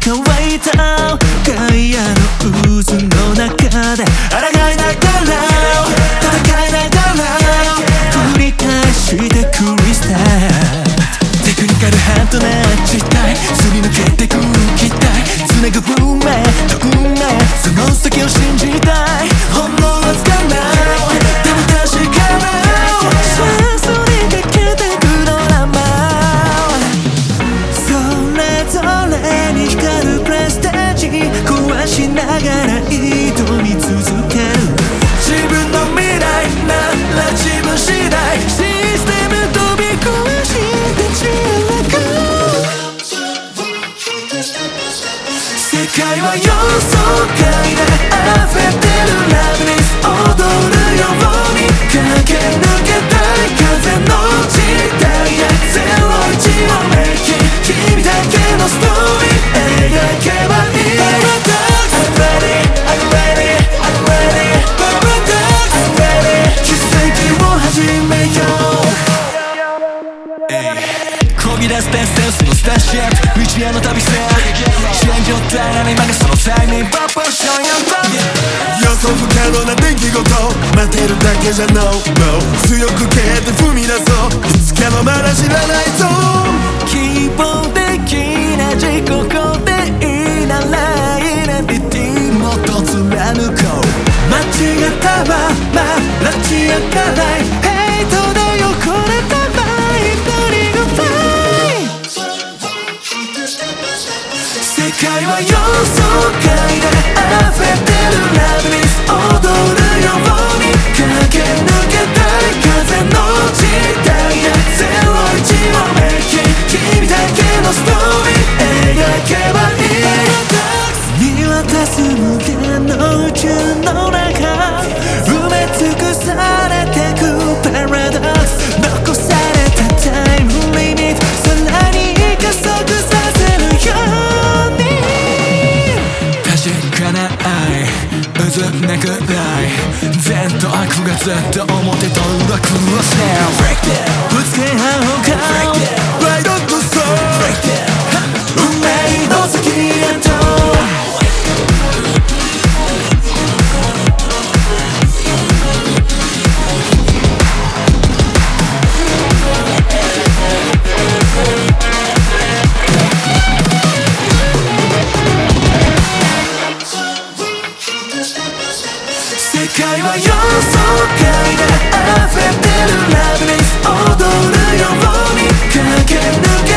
乾いたガイアの渦の中で抗しながら挑み続ける自分の未来なら自分次第システム飛び越して散らか世界は予想かび出す伝説のスタッシアップ道への旅線支援状態なに任そのタイミングバッバッションやん。ば予想不可能な出来事待てるだけじゃ No No 強く蹴って踏み出そう。いつかのまだ知らないぞ。希望的な時刻す無限の宇宙の中埋め尽くされてくパラドックス残されたタイムリミットさらに加速させるように確かな愛渦めくらい善と悪がずっと表と裏クロス Now ぶつけ合おうか Right on the soul 界は予想外で溢れるラブリス踊るように駆け抜け